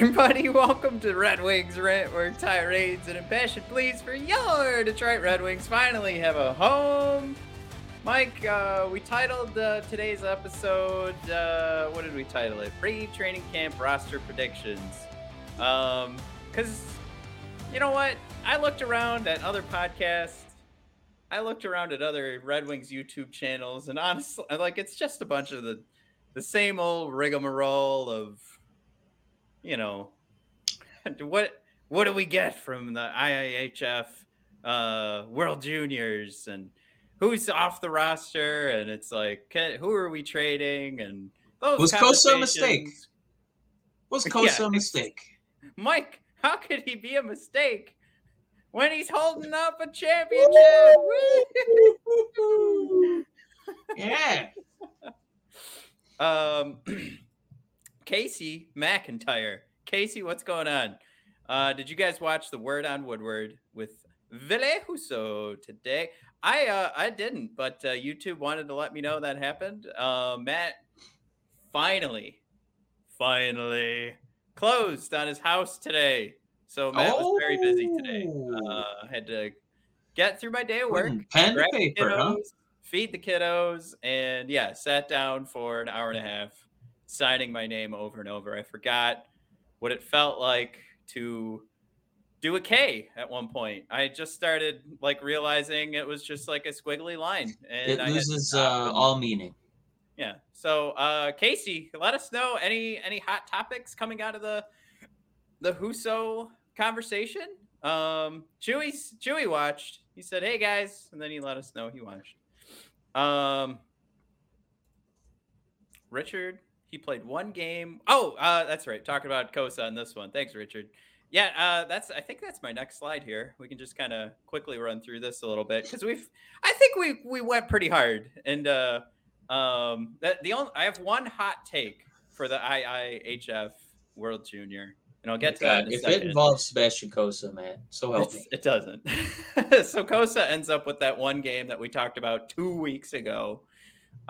Everybody. Welcome to Red Wings Rant, where tirades and impassioned pleas for your Detroit Red Wings finally have a home. Mike, uh, we titled uh, today's episode, uh, what did we title it? Pre training camp roster predictions. Um, because, you know what? I looked around at other podcasts. I looked around at other Red Wings YouTube channels, and honestly, like, it's just a bunch of the, the same old rigmarole of you know, what what do we get from the IIHF uh, World Juniors and who's off the roster? And it's like, can, who are we trading? And those Was Cossa a mistake? Was Yeah, Cossa a mistake? Mike, how could he be a mistake when he's holding up a championship? Yeah. Um, Casey McIntyre. Casey, what's going on? Uh, did you guys watch the Word on Woodward with Ville Husso today? I uh, I didn't, but uh, YouTube wanted to let me know that happened. Uh, Matt finally, finally closed on his house today. So Matt was very busy today. Oh. Uh, had to get through my day of work pen grab the huh? kiddos, feed the kiddos, and yeah, sat down for an hour and a half, signing my name over and over. I forgot what it felt like to do a K at one point. I just started like realizing it was just like a squiggly line, and It I loses uh, all meaning. yeah. So, uh, Casey, let us know any any hot topics coming out of the the Husso conversation. Um, Chewy's Chewy watched. He said, "Hey guys," and then he let us know he watched. Um, Richard, he played one game. Oh, uh, that's right. Talking about Cossa on this one. Thanks, Richard. Yeah, uh, that's. I think that's my next slide here. We can just kind of quickly run through this a little bit because we've. I think we we went pretty hard, and uh, um, that the only I have one hot take for the IIHF World Junior, and I'll get to that God, a if second. it involves Sebastian Cossa, man, so help It's- me. It doesn't. so Cossa ends up with that one game that we talked about two weeks ago.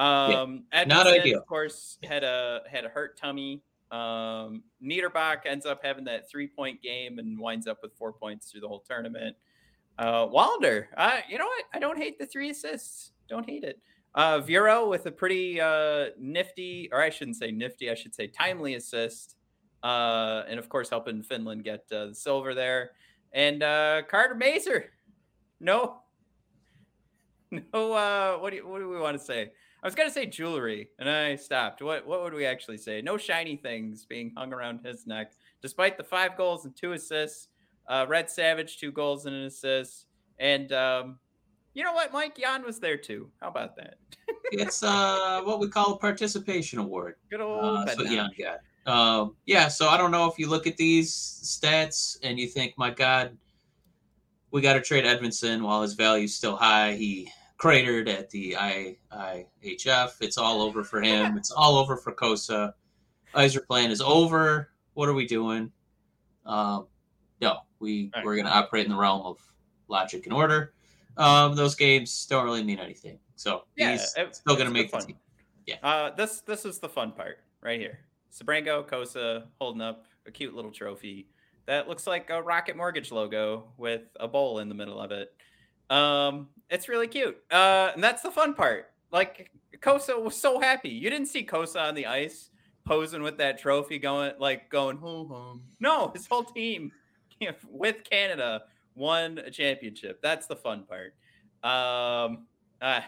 Um, not Edvinsson, ideal. Of course, had a had a hurt tummy. Um, Niederbach ends up having that three point game and winds up with four points through the whole tournament. Uh, Wallinder, uh, you know what? I don't hate the three assists. Don't hate it. Uh, Viro with a pretty uh, nifty, or I shouldn't say nifty, I should say timely assist. Uh, and of course, helping Finland get uh, the silver there. And uh, Carter Mazur, no, no. Uh, what do you, what do we want to say? I was gonna say jewelry, and I stopped. What what would we actually say? No shiny things being hung around his neck, despite the five goals and two assists. Uh, Red Savage, two goals and an assist, and um, you know what? Mike Yan was there too. How about that? It's uh, what we call a participation award. Good old Uh, what. Jan got. Um, yeah, so I don't know if you look at these stats and you think, my God, we got to trade Edvinsson while his value's still high. He cratered at the IIHF. It's all over for him. it's all over for Cossa. Yzer plan is over. What are we doing? Um, no, we Right. we're going to operate in the realm of logic and order. Um, those games don't really mean anything. So Yeah, he's it- still going to make fun. Yeah. Uh, this this is the fun part right here. Sebrango Cossa holding up a cute little trophy that looks like a Rocket Mortgage logo with a bowl in the middle of it. Um, it's really cute. Uh, and that's the fun part. Like Cossa was so happy. You didn't see Cossa on the ice posing with that trophy, going like going home. No, his whole team with Canada won a championship. That's the fun part. Um, uh,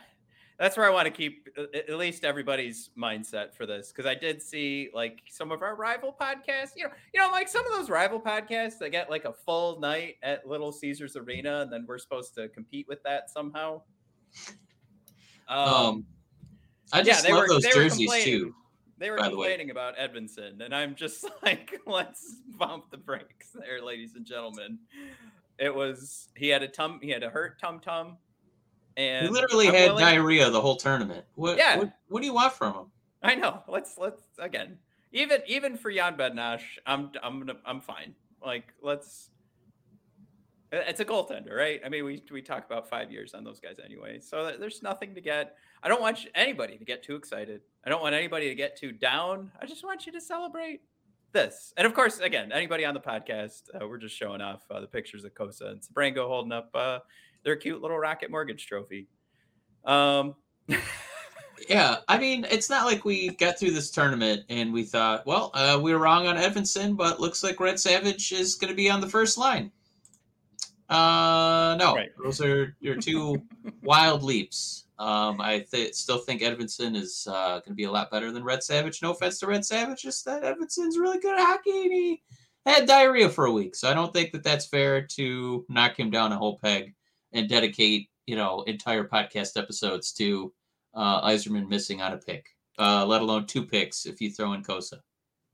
that's where I want to keep at least everybody's mindset for this because I did see like some of our rival podcasts. You know, you know, like some of those rival podcasts that get like a full night at Little Caesars Arena, and then we're supposed to compete with that somehow. Um, Um, I yeah, just they love were- those they jerseys complaining. too. They were by the complaining about Edvinsson, and I'm just like, let's bump the brakes there, ladies and gentlemen. It was he had a tum he had a hurt tum tum, and He literally I'm had diarrhea the whole tournament. What, Yeah. what what do you want from him? I know. Let's let's again. Even even for Jan Bednar, I'm I'm gonna I'm fine. Like let's. It's a goaltender, right? I mean, we we talk about five years on those guys anyway, so there's nothing to get. I don't want anybody to get too excited. I don't want anybody to get too down. I just want you to celebrate this. And of course, again, anybody on the podcast, uh, we're just showing off uh, the pictures of Cossa and Sebrango holding up uh, their cute little Rocket Mortgage trophy. Um, Yeah, I mean, it's not like we got through this tournament and we thought, well, uh, we were wrong on Edvinsson, but looks like Red Savage is going to be on the first line. Uh, no, Right. those are your two wild leaps. Um, I th- still think Edvinsson is uh, going to be a lot better than Red Savage. No offense to Red Savage, just that Edvinsson's really good at hockey and he had diarrhea for a week. So I don't think that that's fair to knock him down a whole peg and dedicate, you know, entire podcast episodes to uh, Yzerman missing on a pick, uh, let alone two picks if you throw in Cossa.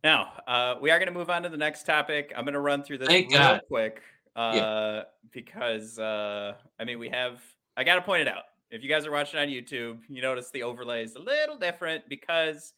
Now, uh, we are going to move on to the next topic. I'm going to run through this Thank real God. quick uh, because uh, I mean, we have. I got to point it out. If you guys are watching on YouTube, you notice the overlay is a little different because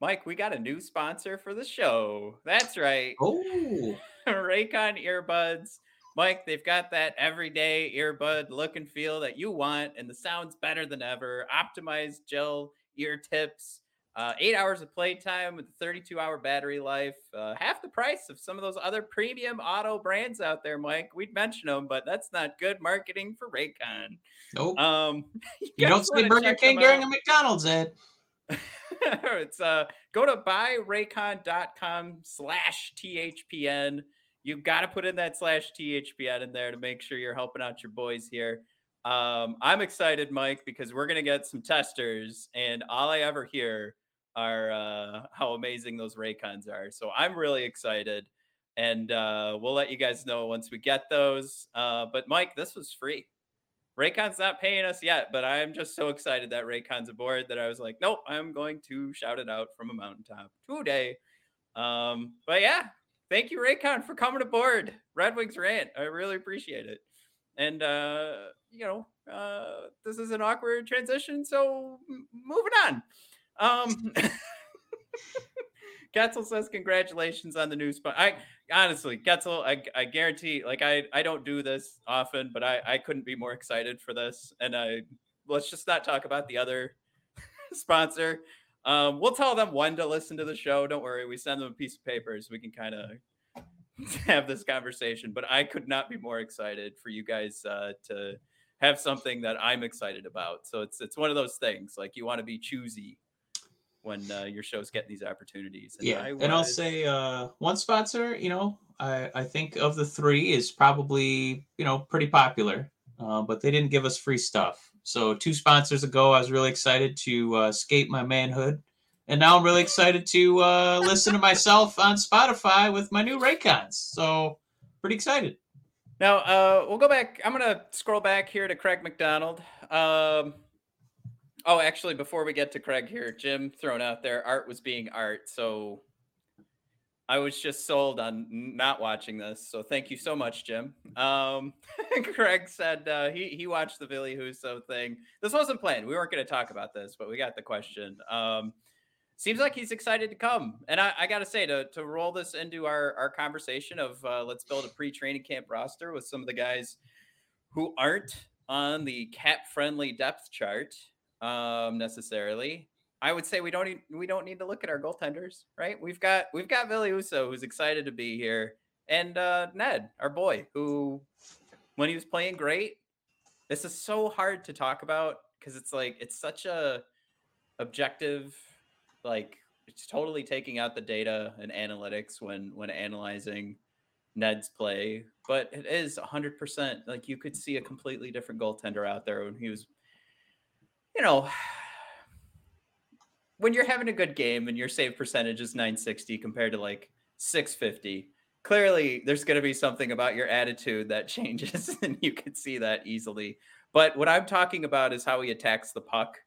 Mike, we got a new sponsor for the show. That's right, Oh, Raycon earbuds. Mike, they've got that everyday earbud look and feel that you want, and the sound's better than ever. Optimized gel ear tips, uh, eight hours of playtime with a 32 hour battery life, uh, half the price of some of those other premium auto brands out there, Mike. We'd mention them, but that's not good marketing for Raycon. nope. Um, you don't guys say Burger King during out? a McDonald's ad. it's uh go to buyraycon.com slash thpn you got to put in that slash thpn in there to make sure you're helping out your boys here. Um i'm excited mike because we're gonna get some testers and all i ever hear are uh how amazing those raycons are. So i'm really excited and uh we'll let you guys know once we get those. Uh but mike this was free. Raycon's not paying us yet, but I'm just so excited that Raycon's aboard that I was like, nope, I'm going to shout it out from a mountaintop today. Um, but yeah, thank you, Raycon, for coming aboard Red Wings Rant. I really appreciate it. And uh, you know, uh, this is an awkward transition, so moving on. Um, Getzel says congratulations on the new spot. I honestly, Getzel, I, I guarantee, like I, I don't do this often, but I, I couldn't be more excited for this. And I let's just not talk about the other sponsor. Um, we'll tell them when to listen to the show. Don't worry, we send them a piece of paper so we can kind of have this conversation. But I could not be more excited for you guys uh, to have something that I'm excited about. So it's it's one of those things like you want to be choosy when uh, your show's getting these opportunities. yeah, I and I'll say uh, one sponsor. You know, I I think of the three is probably you know pretty popular, uh, but they didn't give us free stuff. So two sponsors ago, I was really excited to uh, escape my manhood, and now I'm really excited to uh, listen to myself on Spotify with my new Raycons. So pretty excited. Now, uh, we'll go back. I'm to scroll back here to Craig McDonald. Um, oh, actually, before we get to Craig here, Jim thrown out there, art was being art. So I was just sold on not watching this. So thank you so much, Jim. Um, Craig said uh, he, he watched the Billy Husso thing. This wasn't planned. We weren't going to talk about this, but we got the question. Um, seems like he's excited to come. And I, I got to say, to, to roll this into our, our conversation of uh, let's build a pre training camp roster with some of the guys who aren't on the cap friendly depth chart um, necessarily. I would say we don't need, we don't need to look at our goaltenders, right? We've got we've got Billy Uso who's excited to be here, and uh, Ned, our boy, who when he was playing great. This is so hard to talk about because it's like it's such a objective, like it's totally taking out the data and analytics when when analyzing Ned's play, but it is 100% like you could see a completely different goaltender out there when he was you know when you're having a good game and your save percentage is 960 compared to like 650 clearly there's going to be something about your attitude that changes and you can see that easily but what i'm talking about is how he attacks the puck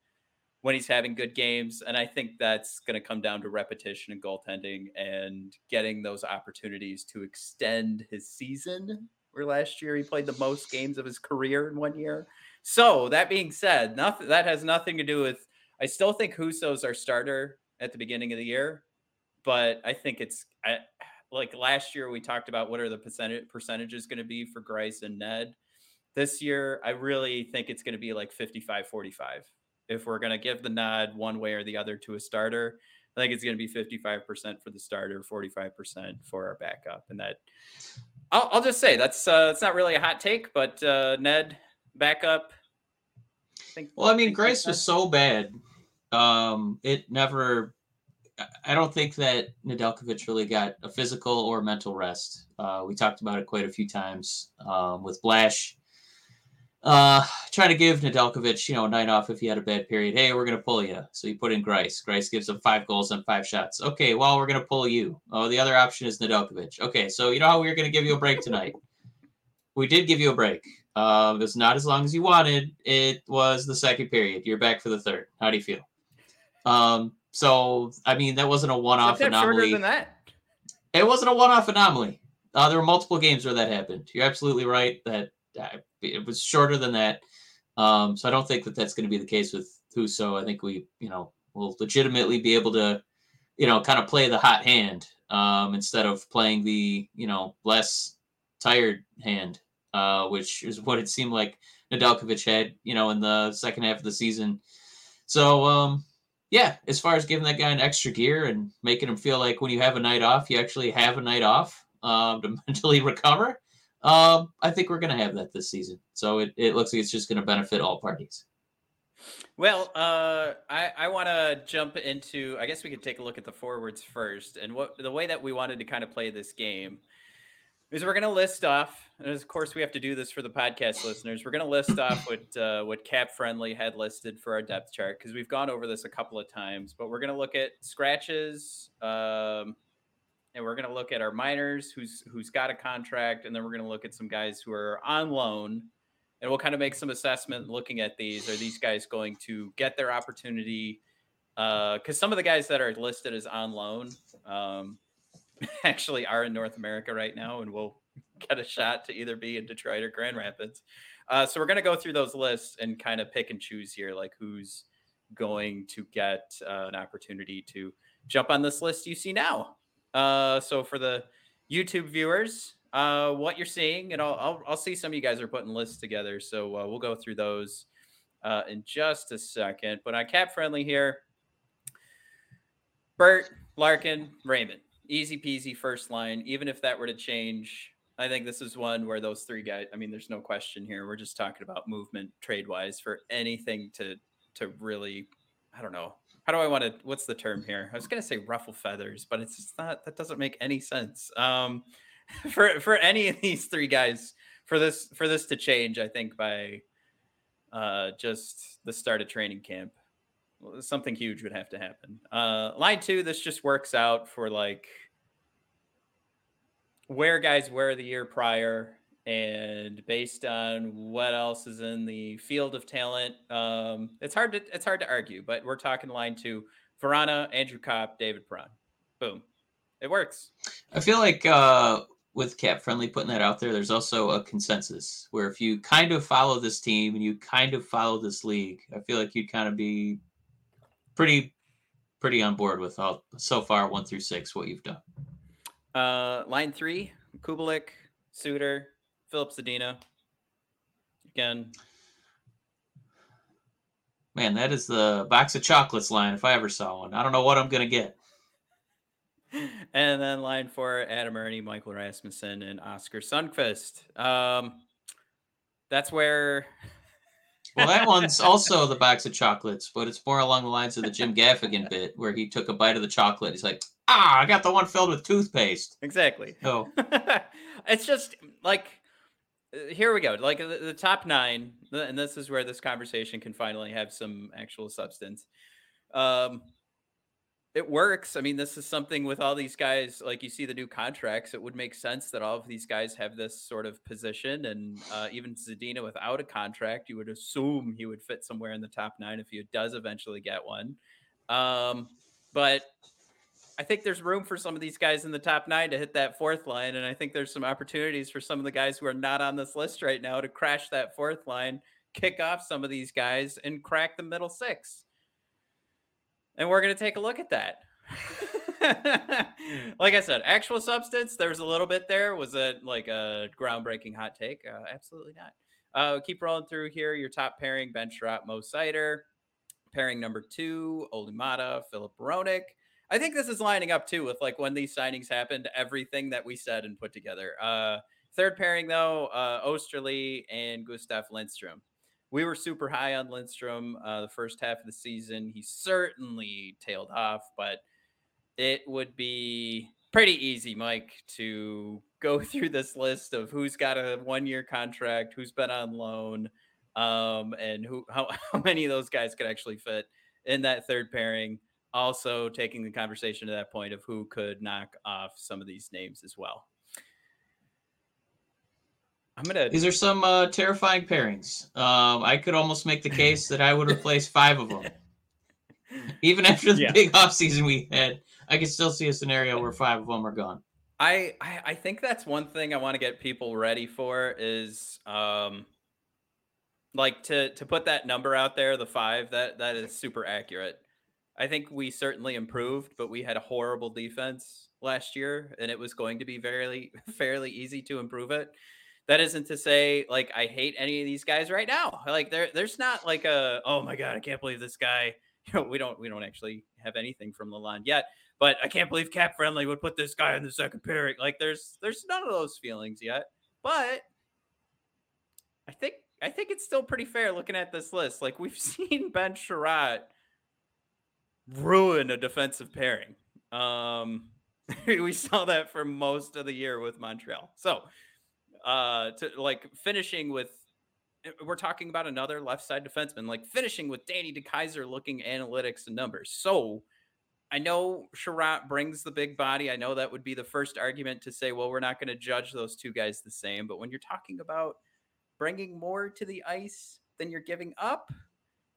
when he's having good games. And I think that's going to come down to repetition and goaltending and getting those opportunities to extend his season. Where last year he played the most games of his career in one year. So that being said, nothing that has nothing to do with. I still think Husso's our starter at the beginning of the year, but I think it's I, like last year we talked about what are the percentage percentages going to be for Greiss and Ned. This year, I really think it's going to be like 55 45 if we're going to give the nod one way or the other to a starter, I think it's going to be 55% for the starter, 45% for our backup. And that I'll, I'll just say that's uh, it's not really a hot take, but uh, Ned backup. I think, well, I mean, Greiss was so bad. Um, it never. I don't think that Nedeljkovic really got a physical or mental rest. Uh, we talked about it quite a few times um, with Blash uh, try to give Nedeljkovic, you know, a night off if he had a bad period. Hey, we're gonna pull you. So you put in Greiss. Greiss gives him five goals and five shots. Okay, well, we're gonna pull you. Oh, the other option is Nedeljkovic. Okay, so you know how we were gonna give you a break tonight. We did give you a break. Uh, it was not as long as you wanted. It was the second period. You're back for the third. How do you feel? Um, so I mean, that wasn't a one-off anomaly. Than that. It wasn't a one-off anomaly. Uh, there were multiple games where that happened. You're absolutely right that it was shorter than that. Um, so I don't think that that's going to be the case with Husso. I think we, you know, will legitimately be able to, you know, kind of play the hot hand um, instead of playing the, you know, less tired hand, uh, which is what it seemed like Nedeljkovic had, you know, in the second half of the season. So, um, yeah, as far as giving that guy an extra gear and making him feel like when you have a night off, you actually have a night off um, to mentally recover. Um, I think we're going to have that this season. So it, it looks like it's just going to benefit all parties. Well, uh, I, I want to jump into. I guess we could take a look at the forwards first, and what the way that we wanted to kind of play this game is we're going to list off, and of course we have to do this for the podcast listeners. We're going to list off what uh, what Cap Friendly had listed for our depth chart because we've gone over this a couple of times, but we're going to look at scratches, um, and we're going to look at our minors who's who's got a contract and then we're going to look at some guys who are on loan and we'll kind of make some assessment looking at these are these guys going to get their opportunity because uh, some of the guys that are listed as on loan um, actually are in north america right now and we'll get a shot to either be in detroit or grand rapids uh, so we're going to go through those lists and kind of pick and choose here like who's going to get uh, an opportunity to jump on this list you see now uh, so for the YouTube viewers, uh, what you're seeing, and I'll, I'll, I'll see some of you guys are putting lists together. So uh, we'll go through those uh, in just a second. But on cap friendly here, Bert, Larkin, Raymond, easy peasy first line. Even if that were to change, I think this is one where those three guys. I mean, there's no question here. We're just talking about movement trade wise for anything to to really, I don't know, how do I want to? What's the term here? I was to say ruffle feathers, but it's just not. That doesn't make any sense. Um, for for any of these three guys, for this for this to change, I think by uh, just the start of training camp, something huge would have to happen. Uh, line two, this just works out for like where guys were the year prior and based on what else is in the field of talent, um, it's hard to it's hard to argue. But we're talking line two: Vrana, Andrew Copp, David Perron. Boom, it works. I feel like uh, with Cap Friendly putting that out there, there's also a consensus where if you kind of follow this team and you kind of follow this league, I feel like you'd kind of be pretty pretty on board with all so far one through six what you've done. Uh, line three: Kubalik, Suter, Filip Zadina. Again. Man, that is the box of chocolates line if I ever saw one. I don't know what I'm to get. And then line four, Adam Erne, Michael Rasmussen, and Oskar Sundqvist. Um, that's where. Well, that one's also the box of chocolates, but it's more along the lines of the Jim Gaffigan bit where he took a bite of the chocolate. He's like, ah, I got the one filled with toothpaste. Exactly. Oh. it's just like uh, here we go. Like the, the, top nine, and this is where this conversation can finally have some actual substance. Um, it works. I mean, this is something with all these guys. Like you see the new contracts, it would make sense that all of these guys have this sort of position. And uh, even Zadina without a contract, you would assume he would fit somewhere in the top nine if he does eventually get one. Um, but I think there's room for some of these guys in the top nine to hit that fourth line. And I think there's some opportunities for some of the guys who are not on this list right now to crash that fourth line, kick off some of these guys, and crack the middle six. And we're going to take a look at that. like I said, actual substance, there's a little bit there. Was it like a groundbreaking hot take? Uh, absolutely not. Uh, keep rolling through here. Your top pairing, Ben Chiarot, Mo Seider. Pairing number two, Olli Maatta, Filip Hronek. I think this is lining up too with like when these signings happened, everything that we said and put together. Uh, third pairing though, uh, Oesterle and Gustav Lindstrom. We were super high on Lindstrom uh, the first half of the season. He certainly tailed off, but it would be pretty easy, Mike, to go through this list of who's got a one-year contract, who's been on loan, um, and who how, how many of those guys could actually fit in that third pairing also taking the conversation to that point of who could knock off some of these names as well. I'm gonna. These are some uh, terrifying pairings. Um, I could almost make the case that I would replace five of them. Even after the yeah. big offseason we had, I could still see a scenario where five of them are gone. I, I, I think that's one thing I want to get people ready for is um like to to put that number out there, the five, that that is super accurate. I think we certainly improved, but we had a horrible defense last year, and it was going to be very fairly easy to improve it. That isn't to say like I hate any of these guys right now. Like there, there's not like a oh my god, I can't believe this guy. You know, we don't we don't actually have anything from Lalonde yet, but I can't believe Cap Friendly would put this guy in the second pairing. Like there's there's none of those feelings yet, but I think I think it's still pretty fair looking at this list. Like we've seen Ben Chiarot ruin a defensive pairing. Um, we saw that for most of the year with Montreal. So, uh, to like finishing with, eh, we're talking about another left side defenseman, like finishing with Danny DeKeyser looking analytics and numbers. So, I know Chiarot brings the big body. I know that would be the first argument to say, well, we're not going to judge those two guys the same. But when you're talking about bringing more to the ice than you're giving up,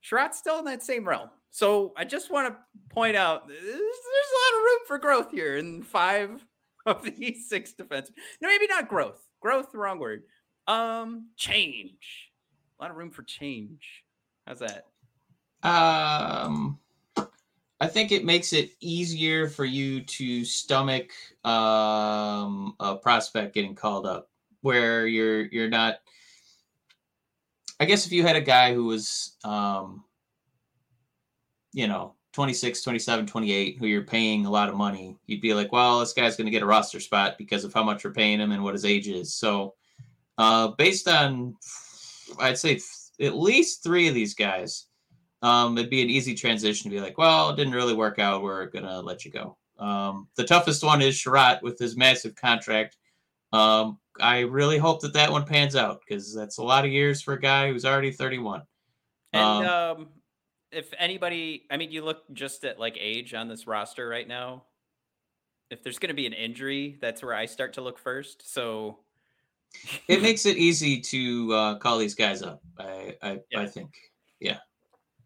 Chiarot's still in that same realm. So I just want to point out there's, a lot of room for growth here in five of these six defense. No, maybe not growth. Growth, wrong word. Um, change. A lot of room for change. How's that? Um, I think it makes it easier for you to stomach um a prospect getting called up, where you're you're not I guess if you had a guy who was, um, you know, 26, 27, 28, who you're paying a lot of money, you'd be like, well, this guy's going to get a roster spot because of how much we're paying him and what his age is. So, uh, based on, I'd say at least three of these guys, um, it'd be an easy transition to be like, well, it didn't really work out. We're going to let you go. Um, the toughest one is Chiarot with his massive contract. Um, I really hope that that one pans out because that's a lot of years for a guy who's already 31. And um, um, if anybody, I mean, you look just at like age on this roster right now. If there's going to be an injury, that's where I start to look first. So it makes it easy to uh, call these guys up. I I, yeah. I think, yeah.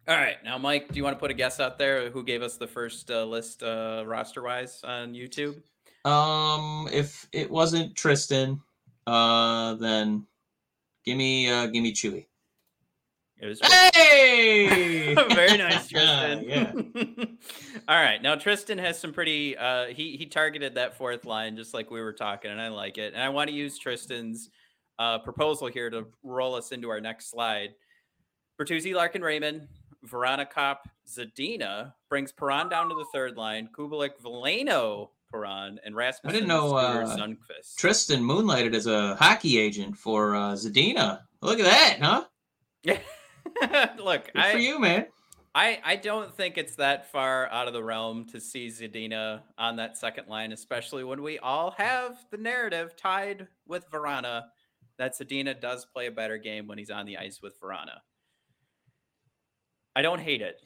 All right, now Mike, do you want to put a guess out there? Who gave us the first uh, list uh, roster wise on YouTube? Um, if it wasn't Tristan, uh, then give me uh, give me Chewy. It was hey, very nice, Tristan. yeah. All right, now Tristan has some pretty. Uh, he he targeted that fourth line just like we were talking, and I like it. And I want to use Tristan's uh, proposal here to roll us into our next slide. Bertuzzi, Larkin, Raymond, Vrana, Copp, Zadina brings Perron down to the third line. Kubalik, Veleno Perron and Rasmus. I didn't know uh, Tristan moonlighted as a hockey agent for uh, Zadina. Look at that, huh? Look, Good I, for you, man. I, I don't think it's that far out of the realm to see Zadina on that second line, especially when we all have the narrative tied with Vrana that Zadina does play a better game when he's on the ice with Vrana. I don't hate it.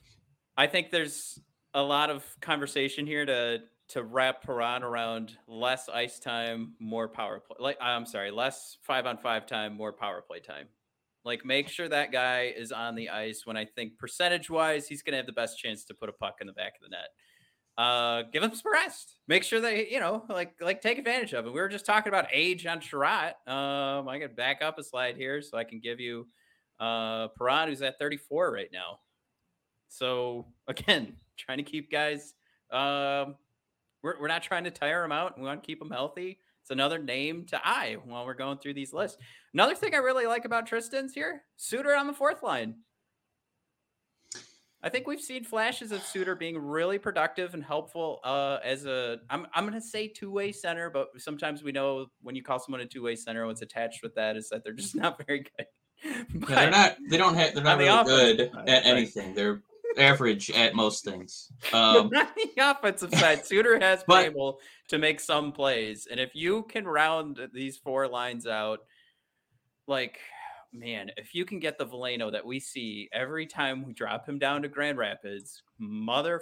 I think there's a lot of conversation here to to wrap Perron around less ice time, more power play. Like I'm sorry, less five on five time, more power play time. Like make sure that guy is on the ice when I think percentage wise he's going to have the best chance to put a puck in the back of the net. Uh, give him some rest. Make sure they, you know, like like take advantage of it. We were just talking about age on Chiarot. Um, I can back up a slide here so I can give you uh Perron who's at 34 right now. So again, trying to keep guys um we're, we're not trying to tire them out. We want to keep them healthy. It's another name to eye while we're going through these lists. Another thing I really like about Tristan's here, Suter on the fourth line. I think we've seen flashes of Suter being really productive and helpful uh, as a I'm I'm gonna say two way center, but sometimes we know when you call someone a two way center, what's attached with that is that they're just not very good. But yeah, they're not. They don't have. They're not really good at anything. They're average at most things. Um, on the offensive side, Suter has been able to make some plays, and if you can round these four lines out, like man, if you can get the Veleno that we see every time we drop him down to Grand Rapids, motherfucking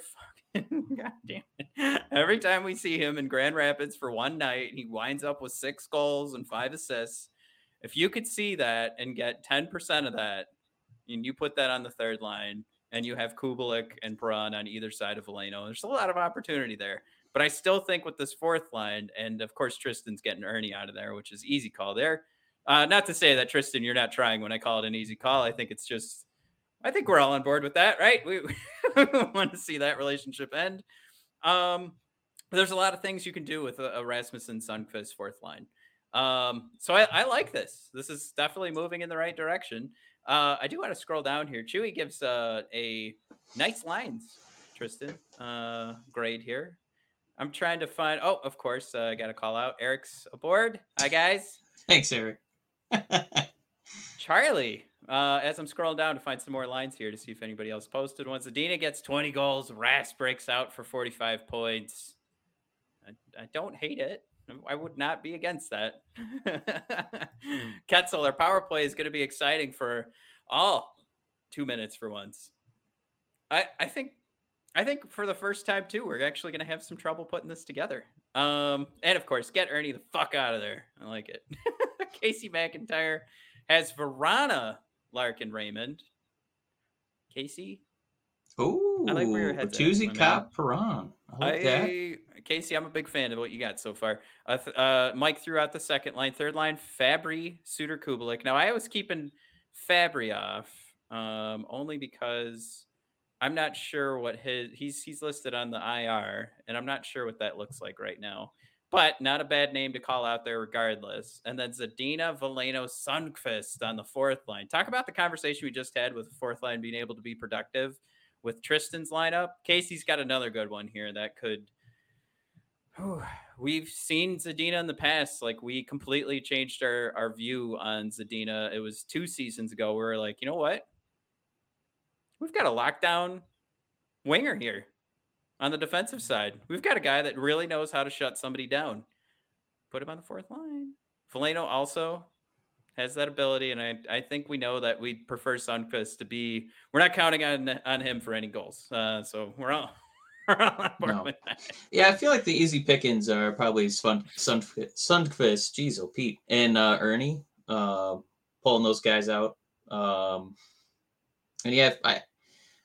god damn it. Every time we see him in Grand Rapids for one night, he winds up with six goals and five assists. If you could see that and get 10% of that, and you put that on the third line, and you have Kubalik and Perron on either side of Veleno. There's a lot of opportunity there. But I still think with this fourth line, and of course Tristan's getting Erne out of there, which is easy call there. Uh, not to say that Tristan, you're not trying when I call it an easy call. I think it's just, I think we're all on board with that, right? We, we want to see that relationship end. Um, there's a lot of things you can do with a, a Rasmussen Sundqvist fourth line. Um, so I, I like this. This is definitely moving in the right direction. Uh, I do want to scroll down here. Chewy gives uh, a nice lines, Tristan. Uh, grade here. I'm trying to find. Oh, of course, uh, I got to call out. Eric's aboard. Hi, guys. Thanks, Eric. Charlie. Uh, as I'm scrolling down to find some more lines here to see if anybody else posted ones. Adina gets 20 goals. Ras breaks out for 45 points. I, I don't hate it. I would not be against that. Ketzel, our power play is going to be exciting for all two minutes for once. I I think I think for the first time too, we're actually going to have some trouble putting this together. Um, and of course, get Erne the fuck out of there. I like it. Casey McIntyre has Vrana, Larkin, Raymond. Casey, Oh, I like where your head's Copp, Perron. I like I, that. Casey, I'm a big fan of what you got so far. Uh, uh, Mike threw out the second line, third line, Fabbri, Suter, Kubalik. Now I was keeping Fabbri off um, only because I'm not sure what his he's he's listed on the IR, and I'm not sure what that looks like right now. But not a bad name to call out there, regardless. And then Zadina, Veleno Sundqvist on the fourth line. Talk about the conversation we just had with the fourth line being able to be productive with Tristan's lineup. Casey's got another good one here that could. We've seen Zadina in the past. Like we completely changed our our view on Zadina. It was two seasons ago. We were like, you know what? We've got a lockdown winger here on the defensive side. We've got a guy that really knows how to shut somebody down. Put him on the fourth line. Veleno also has that ability, and I, I think we know that we prefer Sundqvist to be. We're not counting on on him for any goals, uh, so we're all. No. Yeah, I feel like the easy pickings are probably Sun, Sun, Sundqvist, geez, oh Pete, and uh, Erne, uh, pulling those guys out. Um, and yeah, I,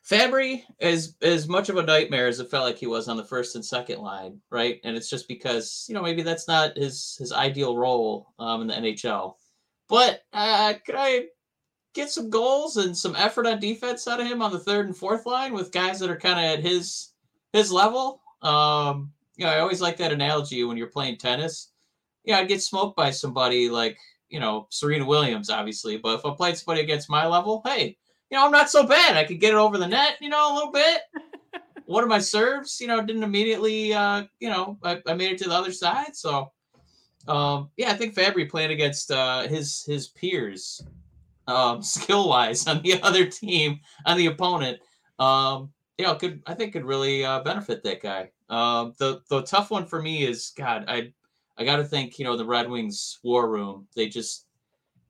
Fabbri is as much of a nightmare as it felt like he was on the first and second line, right? And it's just because you know maybe that's not his his ideal role um, in the NHL. But uh, could I get some goals and some effort on defense out of him on the third and fourth line with guys that are kind of at his his level? Um, you know, I always like that analogy when you're playing tennis. Yeah, you know, I'd get smoked by somebody like you know Serena Williams, obviously. But if I played somebody against my level, hey, you know, I'm not so bad. I could get it over the net, you know, a little bit. One of my serves, you know, didn't immediately, uh, you know, I, I made it to the other side. So um, yeah, I think Fabbri playing against uh, his his peers, um, skill wise on the other team on the opponent. Um, you know, could I think could really uh, benefit that guy. Um, the the tough one for me is God. I I got to think. You know, the Red Wings war room. They just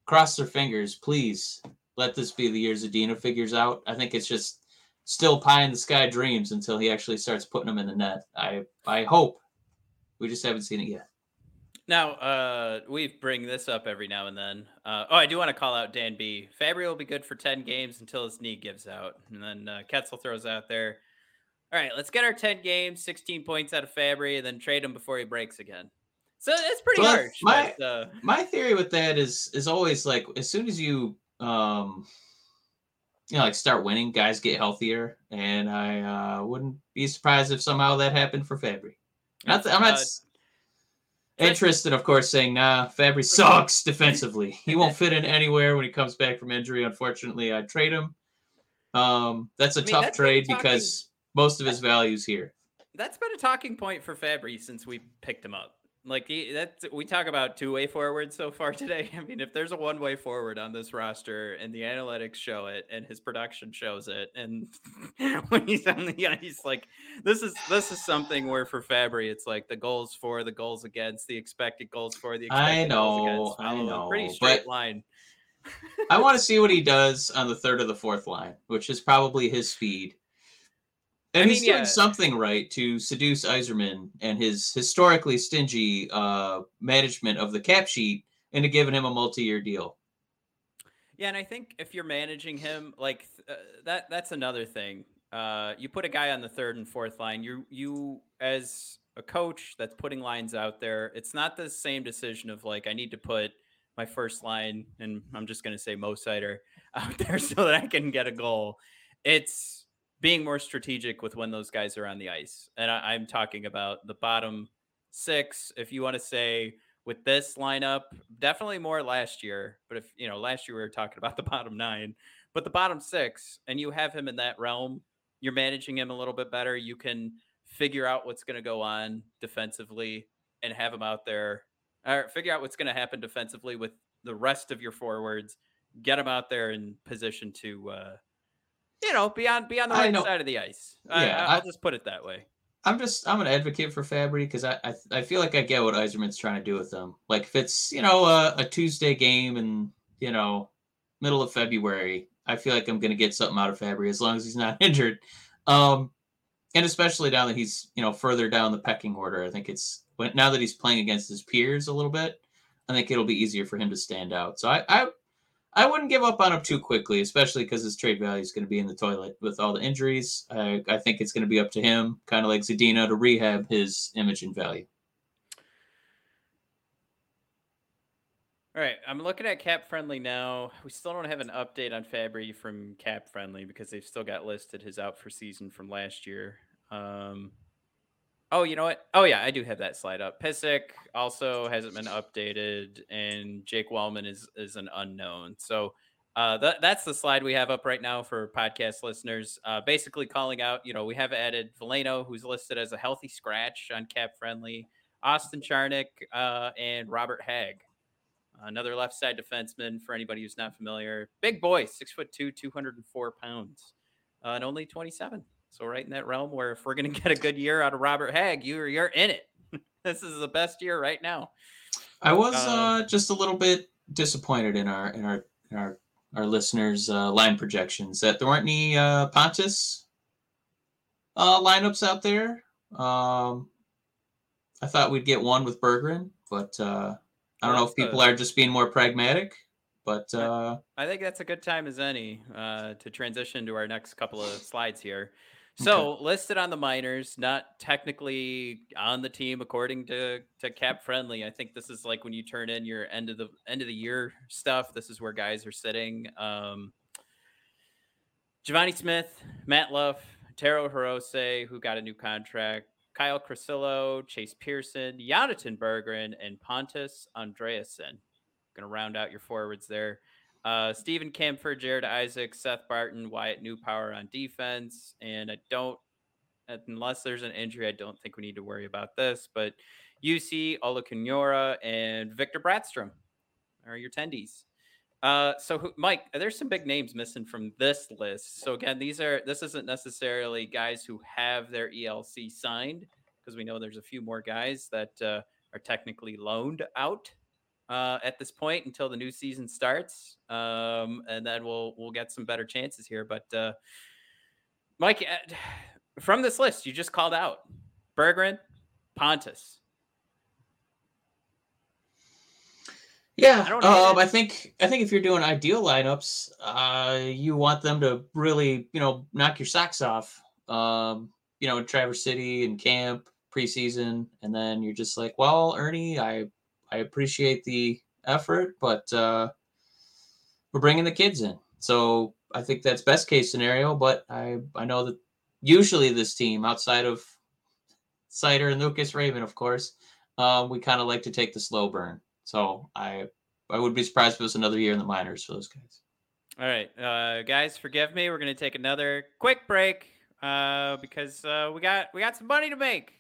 cross their fingers. Please let this be the year Zadina figures out. I think it's just still pie in the sky dreams until he actually starts putting them in the net. I I hope. We just haven't seen it yet. Now, uh, we bring this up every now and then. Uh, oh, I do want to call out Dan B. Fabbri will be good for 10 games until his knee gives out. And then uh, Ketzel throws out there, all right, let's get our 10 games, 16 points out of Fabbri, and then trade him before he breaks again. So it's pretty so harsh. My, but, uh, my theory with that is is always like as soon as you um you know like start winning, guys get healthier, and I uh, wouldn't be surprised if somehow that happened for Fabbri. Not that, I'm not uh, interested, of course, saying, nah, Fabbri sucks defensively. He won't fit in anywhere when he comes back from injury. Unfortunately, I'd trade him. Um, that's a I mean, tough trade talking, because most of his value's here. That's been a talking point for Fabbri since we picked him up. Like that's we talk about two way forward so far today. I mean, if there's a one way forward on this roster and the analytics show it and his production shows it, and when he's on the ice, like this is this is something where for Fabbri, it's like the goals for, the goals against, the expected goals for, the expected I know, goals against. I know, pretty straight line. I want to see what he does on the third or the fourth line, which is probably his speed. And I mean, he's doing yeah. something right to seduce Yzerman and his historically stingy uh, management of the cap sheet into giving him a multi-year deal. Yeah, and I think if you're managing him, like uh, that, that's another thing. Uh, you put a guy on the third and fourth line. You, you as a coach that's putting lines out there, it's not the same decision of like I need to put my first line, and I'm just going to say Mo Seider out there so that I can get a goal. It's being more strategic with when those guys are on the ice. And I, am talking about the bottom six. If you want to say with this lineup, definitely more last year. But if you know, last year we were talking about the bottom nine, but the bottom six, and you have him in that realm, you're managing him a little bit better. You can figure out what's going to go on defensively and have him out there, or figure out what's going to happen defensively with the rest of your forwards. Get him out there in position to uh, you know, be on be on the right side of the ice. Yeah, I, will just put it that way. I'm just I'm an advocate for Fabbri because I, I, I feel like I get what Yzerman's trying to do with them. Like if it's you know a, a Tuesday game and you know middle of February, I feel like I'm gonna get something out of Fabbri as long as he's not injured. Um, and especially now that he's you know further down the pecking order, I think it's now that he's playing against his peers a little bit. I think it'll be easier for him to stand out. So I, I I wouldn't give up on him too quickly, especially because his trade value is going to be in the toilet with all the injuries. I, think it's going to be up to him, kind of like Zadina, to rehab his image and value. All right, I'm looking at Cap Friendly now. We still don't have an update on Fabbri from Cap Friendly because they've still got listed his out for season from last year. Um, Oh, you know what? Oh yeah, I do have that slide up. Pysyk also hasn't been updated, and Jake Walman is is an unknown. So uh, that that's the slide we have up right now for podcast listeners. Uh, basically, calling out. You know, we have added Veleno, who's listed as a healthy scratch on Cap Friendly, Austin Czarnik, uh, and Robert Hagg, another left side defenseman. For anybody who's not familiar, big boy, six foot two, two hundred and four pounds, uh, and only twenty seven. So right in that realm where if we're going to get a good year out of Robert Hagg, you're you're in it. this is the best year right now. I was um, uh, just a little bit disappointed in our in our in our our listeners' uh, line projections that there weren't any uh, Pontus uh, lineups out there. Um, I thought we'd get one with Berggren, but uh, I don't know if people are just being more pragmatic. But uh, I think that's a good time as any uh, to transition to our next couple of slides here. So okay. listed on the minors, not technically on the team according to to cap friendly. I think this is like when you turn in your end of the end of the year stuff. This is where guys are sitting. Um, Givani Smith, Matt Luff, Taro Hirose, who got a new contract, Kyle Criscuolo, Chase Pearson, Jonatan Berggren, and Pontus Andreasson. Going to round out your forwards there. Uh, Steven Kampfer, Jared Isaac, Seth Barton, Wyatt Newpower on defense. And I don't, unless there's an injury, I don't think we need to worry about this. But Jussi Olkinuora, and Victor Brattstrom are your tendies. Uh, so Mike, there's some big names missing from this list. So again, these are this isn't necessarily guys who have their ELC signed because we know there's a few more guys that uh, are technically loaned out uh, at this point until the new season starts, um, and then we'll we'll get some better chances here. But uh, Mike, uh, from this list you just called out, Berggren, Pontus. Yeah, I don't um. I think I think if you're doing ideal lineups, uh, you want them to really, you know, knock your socks off. Um, you know, Traverse City and camp preseason, and then you're just like, well, Erne, I I appreciate the effort, but uh, we're bringing the kids in, so I think that's best case scenario. But I I know that usually this team, outside of Seider and Lucas Raymond, of course, um, we kind of like to take the slow burn. So I I would be surprised if it was another year in the minors for those guys. All right, uh, guys, forgive me. We're gonna take another quick break uh, because uh, we got we got some money to make.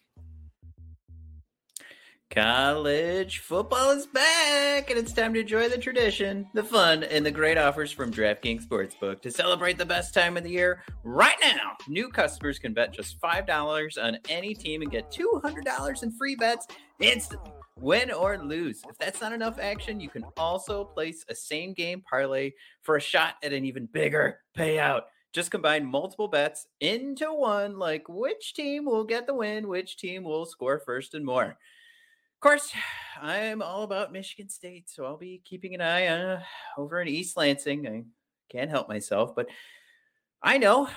College football is back, and it's time to enjoy the tradition, the fun, and the great offers from DraftKings Sportsbook. To celebrate the best time of the year, right now, new customers can bet just $5 on any team and get $200 in free bets instantly, win or lose. If that's not enough action, you can also place a same game parlay for a shot at an even bigger payout. Just combine multiple bets into one, like which team will get the win, which team will score first, and more. Course, I'm all about Michigan State, so I'll be keeping an eye uh, over in East Lansing. I can't help myself, but I know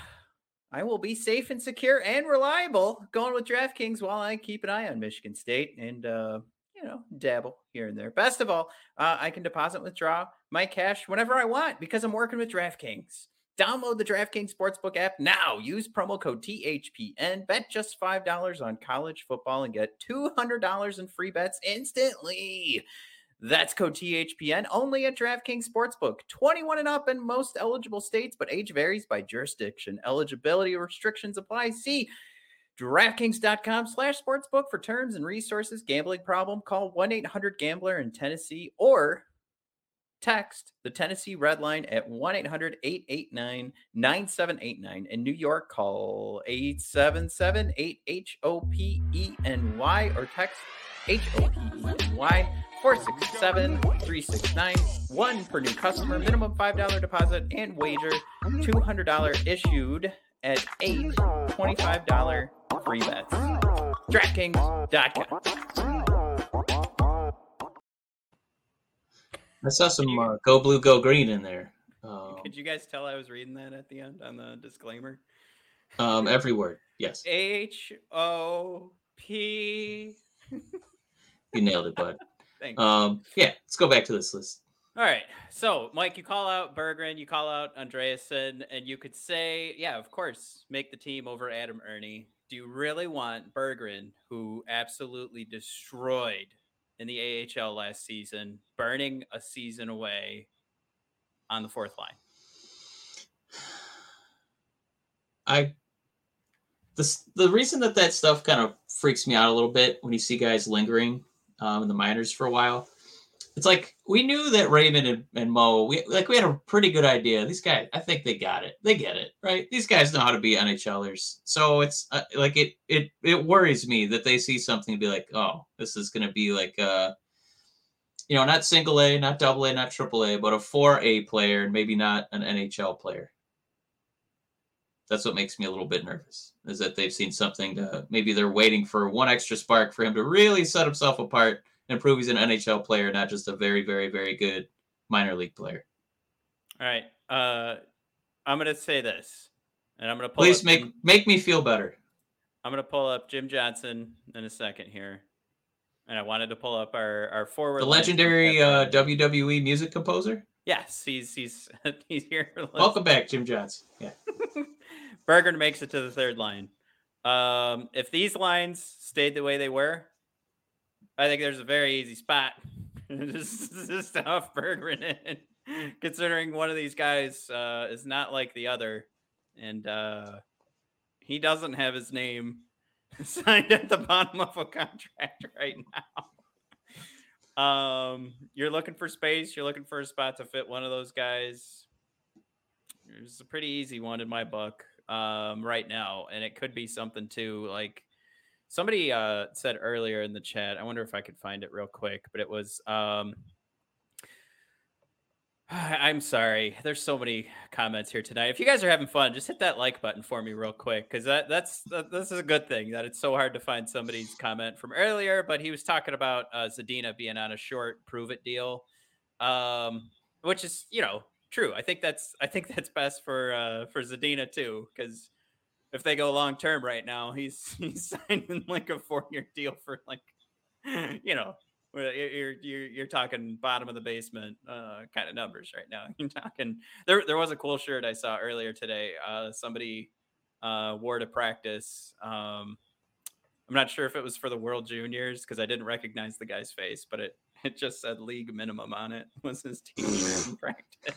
I will be safe and secure and reliable going with DraftKings while I keep an eye on Michigan State and uh, you know dabble here and there. Best of all, uh, I can deposit, withdraw my cash whenever I want because I'm working with DraftKings. Download the DraftKings Sportsbook app now. Use promo code THPN. Bet just $5 on college football and get $200 in free bets instantly. That's code THPN only at DraftKings Sportsbook. 21 and up in most eligible states, but age varies by jurisdiction. Eligibility restrictions apply. See DraftKings.com slash sportsbook for terms and resources. Gambling problem? Call 1-800-GAMBLER in Tennessee or text the Tennessee Red Line at 1 800 889 9789. In New York, call 877 8 H O P E N Y or text H O P E N Y 467 369. One per new customer, minimum $5 deposit and wager, $200 issued at eight $25 free bets. DraftKings.com. I saw some uh, go blue, go green in there. Um, Could you guys tell I was reading that at the end on the disclaimer? um, every word, yes, H O P. you nailed it, bud. Thank you. Um, yeah, let's go back to this list. All right. So, Mike, you call out Berggren, you call out Andreasen, and you could say, yeah, of course, make the team over Adam Erne. Do you really want Berggren, who absolutely destroyed in the AHL last season, burning a season away on the fourth line? I this the reason that that stuff kind of freaks me out a little bit when you see guys lingering um, in the minors for a while. It's like we knew that Raymond and, and Mo, we like we had a pretty good idea. These guys, I think they got it. They get it, right? These guys know how to be NHLers. So it's uh, like it it it worries me that they see something and be like, oh, this is to be like uh you know, not single A, not double A, not triple A, but a four A player and maybe not an NHL player that's what makes me a little bit nervous is that they've seen something to maybe they're waiting for one extra spark for him to really set himself apart and prove he's an NHL player, not just a very, very, very good minor league player. All right. Uh, I'm going to say this, and I'm pull Please up make make me feel better. I'm going to pull up Jim Johnson in a second here. And I wanted to pull up our, our forward. The legendary uh, WWE music composer. Yes, he's he's he's here. Welcome back, Jim Johnson. Yeah. Berggren makes it to the third line. Um, if these lines stayed the way they were, I think there's a very easy spot. just, just off Berggren in, considering one of these guys uh, is not like the other, and uh, he doesn't have his name signed at the bottom of a contract right now. Um, you're looking for space. You're looking for a spot to fit one of those guys. It's a pretty easy one in my book um, right now, and it could be something too. Like somebody uh, said earlier in the chat. I wonder if I could find it real quick, but it was um, I'm sorry. There's so many comments here tonight. If you guys are having fun, just hit that like button for me real quick because that that's that, this is a good thing that it's so hard to find somebody's comment from earlier. But he was talking about uh, Zadina being on a short prove it deal, um, which is you know true. I think that's I think that's best for uh, for Zadina too because if they go long term right now, he's he's signing like a four year deal for like you know you're you're you're talking bottom of the basement uh, kind of numbers right now. You're talking there. There was a cool shirt I saw earlier today. Uh, somebody uh, wore to practice. Um, I'm not sure if it was for the World Juniors because I didn't recognize the guy's face, but it it just said league minimum on it. Was his team in practice?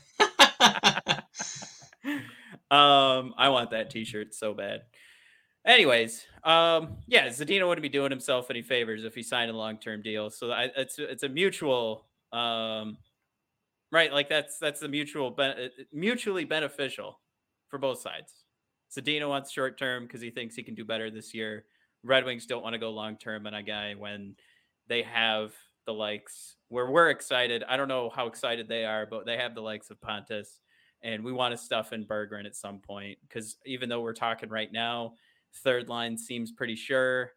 Um, I want that T-shirt so bad. Anyways, um, yeah, Zadina wouldn't be doing himself any favors if he signed a long-term deal. So I, it's it's a mutual, um, right? Like that's that's the mutual be- mutually beneficial for both sides. Zadina wants short-term because he thinks he can do better this year. Red Wings don't want to go long-term on a guy when they have the likes where we're excited. I don't know how excited they are, but they have the likes of Pontus, and we want to stuff in Berggren at some point because even though we're talking right now Third line seems pretty sure.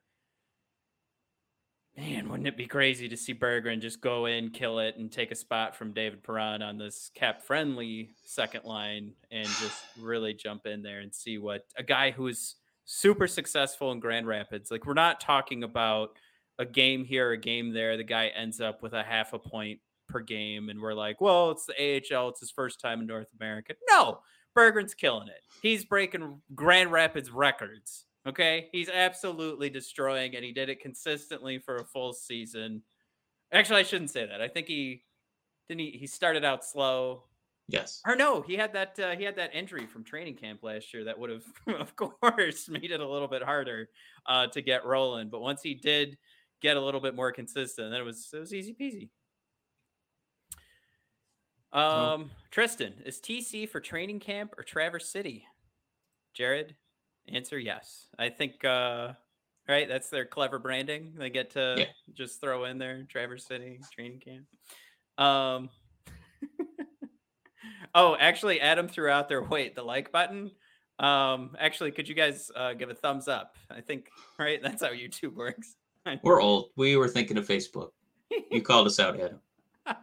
Man, wouldn't it be crazy to see Berggren just go in, kill it, and take a spot from David Perron on this cap friendly second line and just really jump in there and see what a guy who is super successful in Grand Rapids. Like we're not talking about a game here, a game there. The guy ends up with a half a point per game, and we're like, well, it's the AHL, it's his first time in North America. No, Berggren's killing it. He's breaking Grand Rapids records. Okay. He's absolutely destroying, and he did it consistently for a full season. Actually, I shouldn't say that. I think he didn't he, he started out slow. Yes. Or no, he had that uh, he had that injury from training camp last year that would have, of course, made it a little bit harder uh, to get rolling. But once he did get a little bit more consistent, then it was it was easy peasy. Um, Tristan, is TC for training camp or Traverse City? Jared, answer yes. I think uh right, that's their clever branding. They get to yeah. just throw in there Traverse City training camp. Um Oh, actually Adam threw out there wait, the like button. Um actually could you guys uh give a thumbs up? I think right, that's how YouTube works. We're old. We were thinking of Facebook. You called us out, Adam.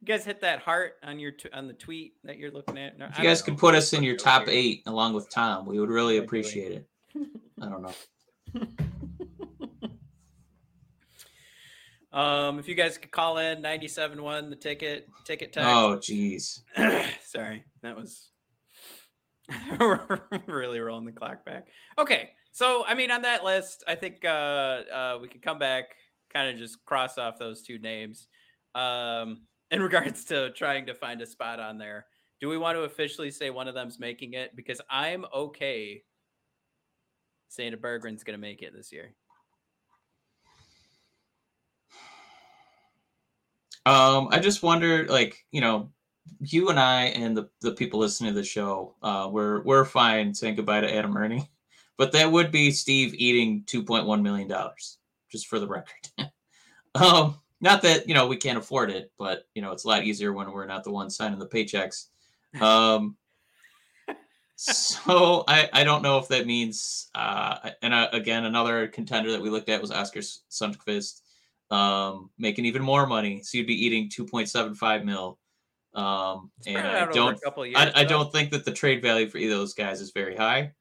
You guys hit that heart on your t- on the tweet that you're looking at. No, if you guys could put us in your top here. eight along with Tom, we would really appreciate it. I don't know. Um, if you guys could call in 97.1, the ticket, ticket text. Oh, jeez. Sorry, that was really rolling the clock back. Okay, so I mean, on that list, I think uh, uh, we could come back, kind of just cross off those two names. Um, in regards to trying to find a spot on there. Do we want to officially say one of them's making it? Because I'm okay saying Berggren's going to make it this year. Um, I just wonder, like, you know, you and I and the, the people listening to the show, uh, we're we're fine saying goodbye to Adam Erne, but that would be Steve eating two point one million dollars, just for the record. um, not that you know we can't afford it, but you know it's a lot easier when we're not the ones signing the paychecks. Um, so I I don't know if that means uh, and uh, again another contender that we looked at was Oskar Sundqvist, um, making even more money. So you'd be eating two point seven five mil. Um, and I don't years, I, I don't think that the trade value for either of those guys is very high.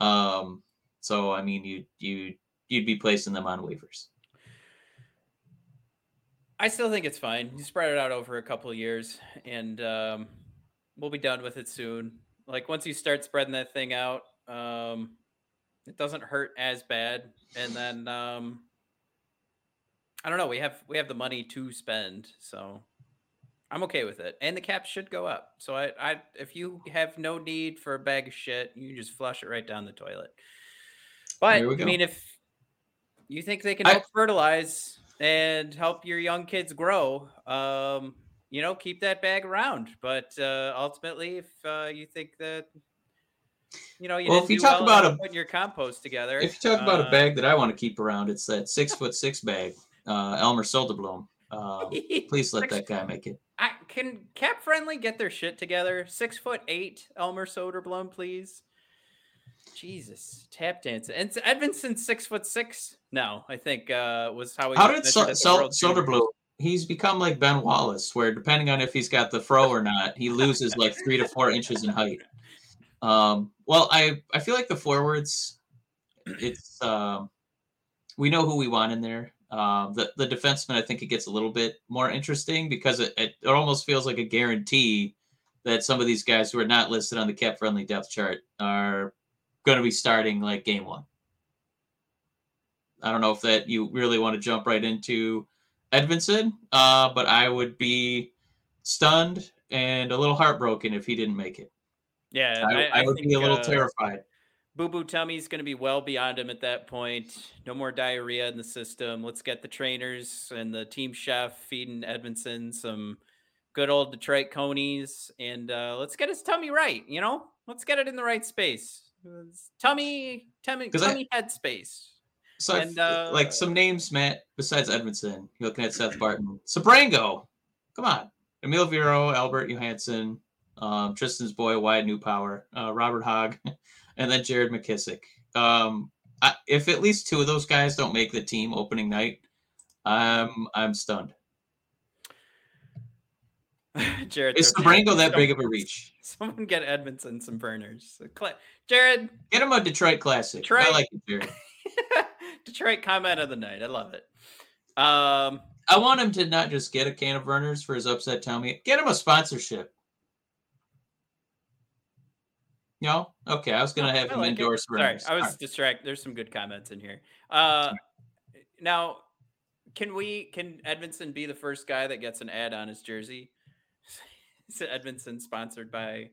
Um, so I mean you you you'd be placing them on waivers. I still think it's fine. You spread it out over a couple of years, and um, we'll be done with it soon. Like once you start spreading that thing out, um, it doesn't hurt as bad. And then um, I don't know. We have we have the money to spend, so I'm okay with it. And the cap should go up. So I, I if you have no need for a bag of shit, you just flush it right down the toilet. But I mean, if you think they can help I, fertilize and help your young kids grow. Um, you know, keep that bag around. But uh, ultimately, if uh, you think that you know, you well, if you talk well about a, putting your compost together, if you talk about uh, a bag that I want to keep around, it's that six foot six bag, uh, Elmer Soderblom. Um, please let that guy make it. I, can Cap Friendly get their shit together? Six foot eight, Elmer Soderblom, please. Jesus, tap dance. And Edvinsson six foot six. No, I think uh was how he. How did so, so, Soderblom? He's become like Ben Wallace, where depending on if he's got the fro or not, he loses like three to four inches in height. Um, well, I I feel like the forwards, it's um, we know who we want in there. Um, the the defenseman, I think it gets a little bit more interesting because it, it, it almost feels like a guarantee that some of these guys who are not listed on the cap friendly depth chart are going to be starting like game one. I don't know if that you really want to jump right into Edvinsson, uh, but I would be stunned and a little heartbroken if he didn't make it. Yeah, I, I, I would think, be a little uh, terrified. Boo Boo tummy Tummy's going to be well beyond him at that point. No more diarrhea in the system. Let's get the trainers and the team chef feeding Edvinsson some good old Detroit conies, and uh, let's get his tummy right. You know, let's get it in the right space. Tummy, tummy, tummy I, head space. So, and, uh, like some names, Matt, besides Edvinsson, you're looking at Seth Barton, Sebrango. Come on, Emil Viro, Albert Johansson, um, Tristan's boy, Wyatt Newpower, uh, Robert Hägg, and then Jared McIsaac. Um, I, if at least two of those guys don't make the team opening night, I'm I'm stunned. Jared, is Sebrango that big of a reach? Someone get Edvinsson some Vernors. Jared, get him a Detroit classic. Detroit. I like it, Jared. Detroit comment of the night. I love it. Um, I want him to not just get a can of Vernors for his upset tummy. Get him a sponsorship. No, okay. I was gonna have him like endorse. Sorry, I was right. distracted. There's some good comments in here. Uh, now, can we? Can Edvinsson be the first guy that gets an ad on his jersey? Is Edvinsson sponsored by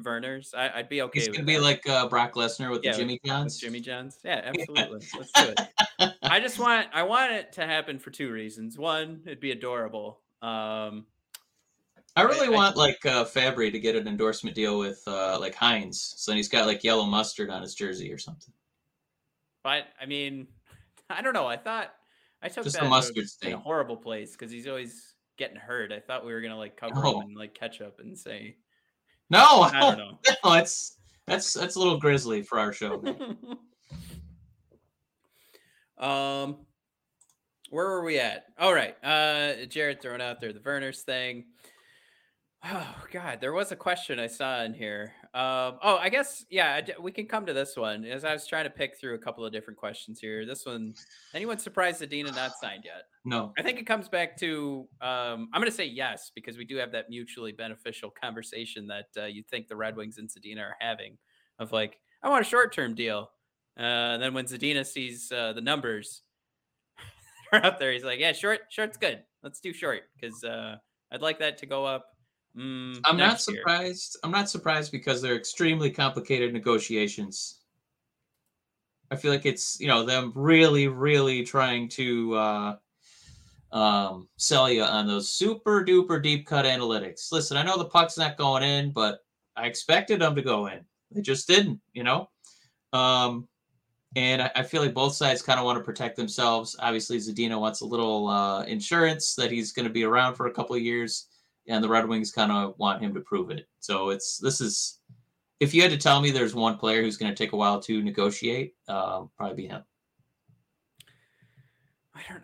Vernors? I, would be okay. He's gonna be that. like uh, Brock Lesnar with yeah, the Jimmy Johns. Jimmy Johns. Yeah, absolutely. Let's do it. I just want. I want it to happen for two reasons. One, it'd be adorable. Um, I really I, want I, like uh, Fabbri to get an endorsement deal with uh, like Heinz, so he's got like yellow mustard on his jersey or something. But I mean, I don't know. I thought I took just that the mustard in a horrible place because he's always getting hurt. I thought we were gonna like cover no. him and like catch up and say, no, I don't know. No, it's that's that's a little grisly for our show. um, where were we at? All right, uh, Jared throwing out there the Vernors thing. Oh God, there was a question I saw in here. Um, oh, I guess yeah, we can come to this one. As I was trying to pick through a couple of different questions here, this one, anyone surprised Zadina not signed yet? No, I think it comes back to um, I'm going to say yes because we do have that mutually beneficial conversation that uh, you think the Red Wings and Zadina are having of like, I want a short term deal. Uh, and then when Zadina sees uh, the numbers out there, he's like, yeah, short, short's good. Let's do short because uh, I'd like that to go up Mm, I'm not surprised. Year. I'm not surprised because they're extremely complicated negotiations. I feel like it's you know them really, really trying to uh, um, sell you on those super duper deep cut analytics. Listen, I know the puck's not going in, but I expected them to go in. They just didn't, you know. Um, and I, I, feel like both sides kind of want to protect themselves. Obviously, Zadina wants a little uh, insurance that he's going to be around for a couple of years and the Red Wings kind of want him to prove it. So it's this is if you had to tell me there's one player who's going to take a while to negotiate, uh, probably be him. I don't.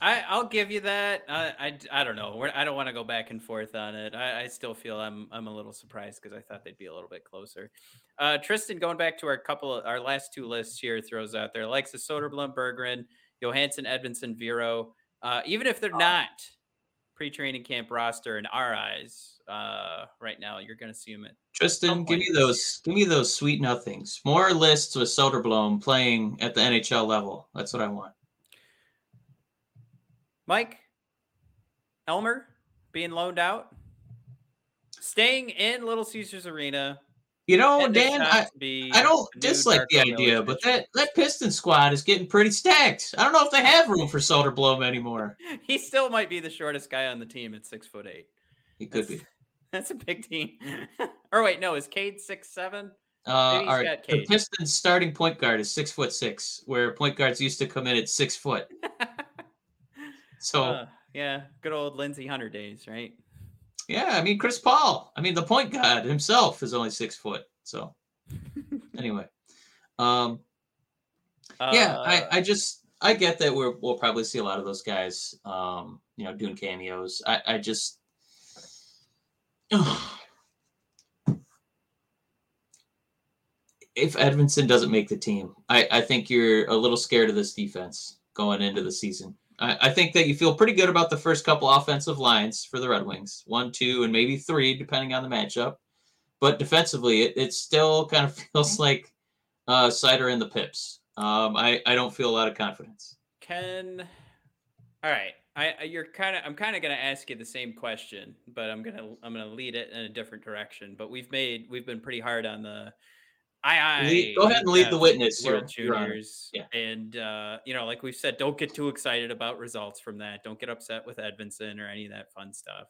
I I'll give you that. I I, I don't know. We're, I don't want to go back and forth on it. I, I still feel I'm I'm a little surprised because I thought they'd be a little bit closer. Uh, Tristan, going back to our couple of our last two lists here, throws out there Alexis Soderblom, Berggren, Johansson, Edvinsson, Viro. Uh, even if they're not pre-training camp roster in our eyes uh, right now. You're going to see him at Tristan. Give me those. Give me those sweet nothings. More lists with Soderblom playing at the NHL level. That's what I want. Mike Elmer being loaned out, staying in Little Caesars Arena you know, Dan, I, I don't dislike the idea, but that, that Piston squad is getting pretty stacked. I don't know if they have room for Soderblom anymore. he still might be the shortest guy on the team at six foot eight. He could that's, be. That's a big team. or wait, no, is Cade six seven? Uh, all right. The Pistons starting point guard is six foot six, where point guards used to come in at six foot. So Uh, yeah, good old Lindsey Hunter days, right? Yeah, I mean Chris Paul. I mean the point guard himself is only six foot. So anyway, um, yeah, Uh, I, I just I get that we're, we'll probably see a lot of those guys, um, you know, doing cameos. I, I just if Edvinsson doesn't make the team, I, I think you're a little scared of this defense going into the season. I, I think that you feel pretty good about the first couple offensive lines for the Red Wings, one, two, and maybe three, depending on the matchup. But defensively, it, it still kind of feels like uh, cider in the pips. Um, I, I don't feel a lot of confidence. Can all right. I, you're kind of I'm kind of gonna ask you the same question, but I'm gonna I'm gonna lead it in a different direction. But we've made we've been pretty hard on the I Lead- go ahead and lead the uh, witness, Your- World Your Honor. Juniors, Yeah. and uh, you know, like we've said, don't get too excited about results from that. Don't get upset with Edvinsson or any of that fun stuff.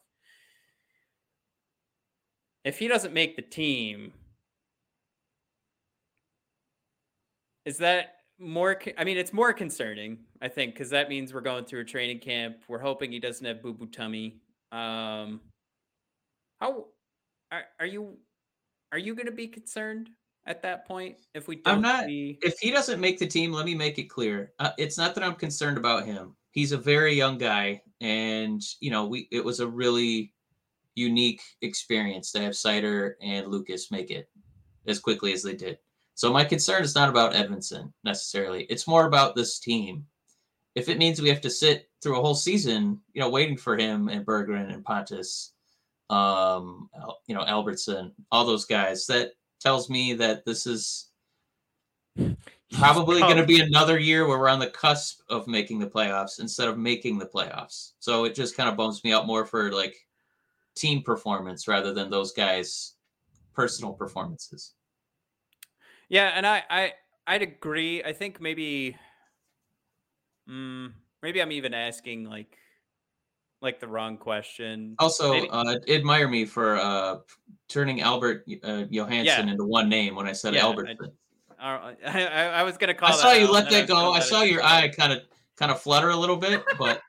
If he doesn't make the team, is that more i mean it's more concerning i think because that means we're going through a training camp we're hoping he doesn't have boo-boo tummy um how are, are you are you going to be concerned at that point if we don't I'm not- see If he doesn't make the team, let me make it clear. Uh, it's not that I'm concerned about him. He's a very young guy, and you know, we it was a really unique experience to have Seider and Lucas make it as quickly as they did. So my concern is not about Edvinsson necessarily. It's more about this team. If it means we have to sit through a whole season, you know, waiting for him and Berggren and Pontus, um, you know, Albertson, all those guys, that tells me that this is probably going to be another year where we're on the cusp of making the playoffs instead of making the playoffs. So it just kind of bumps me out more for like team performance rather than those guys' personal performances. yeah and i i i'd agree i think maybe mm, maybe i'm even asking like like the wrong question Also, Maybe- uh, admire me for uh, turning Albert uh, Johansson into one name when I said Yeah, I- Uh, I, I, I was gonna call. I, saw you let that go. I saw your eye kind of kind of flutter a little bit, but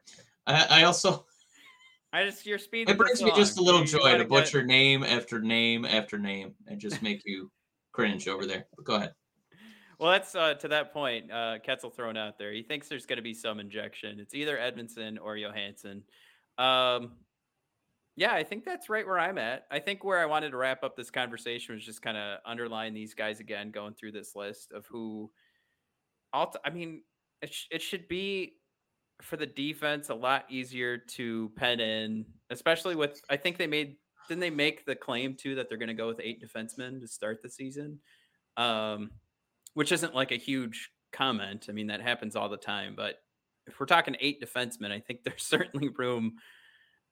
I, I also I just you're speeding. it brings me just a little You- joy to get- butcher name after name after name and just make you cringe over there. But go ahead. Well, that's uh, to that point. Uh, Ketzel thrown out there. He thinks there's going to be some injection. It's either Edvinsson or Johansson. Um, yeah, I think that's right where I'm at. I think where I wanted to wrap up this conversation was just kind of underline these guys again, going through this list of who. Alt- I mean, it sh- it should be for the defense a lot easier to pen in, especially with. I think they made didn't they make the claim too that they're going to go with eight defensemen to start the season. Um, which isn't like a huge comment. I mean, that happens all the time. But if we're talking eight defensemen, I think there's certainly room